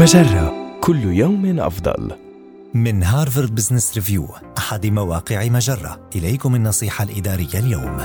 مجرة كل يوم أفضل. من هارفارد بزنس ريفيو أحد مواقع مجرة إليكم النصيحة الإدارية اليوم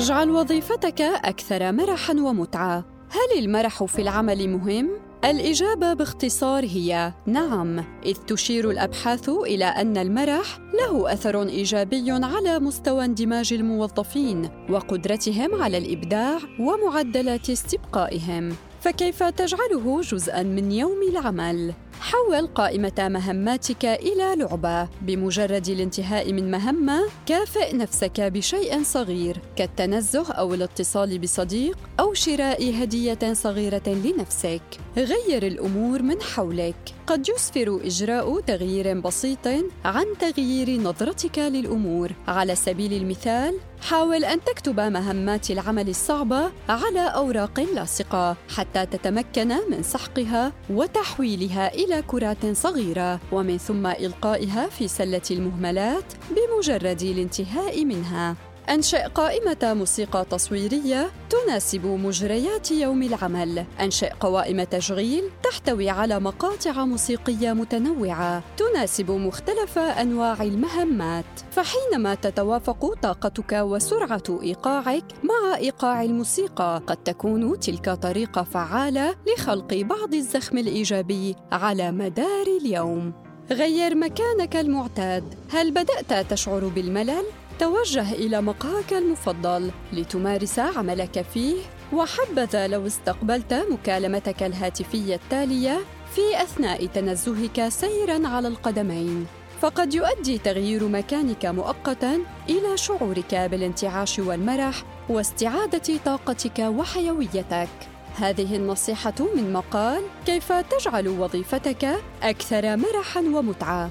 اجعل وظيفتك أكثر مرحاً ومتعة. هل المرح في العمل مهم؟ الإجابة باختصار هي نعم، إذ تشير الأبحاث إلى أن المرح له أثر إيجابي على مستوى اندماج الموظفين وقدرتهم على الإبداع ومعدلات استبقائهم. فكيف تجعله جزءاً من يوم العمل؟ حول قائمة مهماتك إلى لعبة. بمجرد الانتهاء من مهمة كافئ نفسك بشيء صغير كالتنزه أو الاتصال بصديق أو شراء هدية صغيرة لنفسك. غير الأمور من حولك. قد يسفر إجراء تغيير بسيط عن تغيير نظرتك للأمور. على سبيل المثال حاول أن تكتب مهمات العمل الصعبة على أوراق لاصقة حتى تتمكن من سحقها وتحويلها إلى كرات صغيرة ومن ثم إلقائها في سلة المهملات بمجرد الانتهاء منها. أنشئ قائمة موسيقى تصويرية تناسب مجريات يوم العمل. أنشئ قوائم تشغيل تحتوي على مقاطع موسيقية متنوعة تناسب مختلف أنواع المهمات. فحينما تتوافق طاقتك وسرعة إيقاعك مع إيقاع الموسيقى، قد تكون تلك طريقة فعالة لخلق بعض الزخم الإيجابي على مدار اليوم. غير مكانك المعتاد. هل بدأت تشعر بالملل؟ توجه إلى مقهاك المفضل لتمارس عملك فيه. وحبذا لو استقبلت مكالمتك الهاتفية التالية في أثناء تنزهك سيراً على القدمين. فقد يؤدي تغيير مكانك مؤقتا إلى شعورك بالانتعاش والمرح واستعادة طاقتك وحيويتك. هذه النصيحة من مقال كيف تجعل وظيفتك أكثر مرحا ومتعه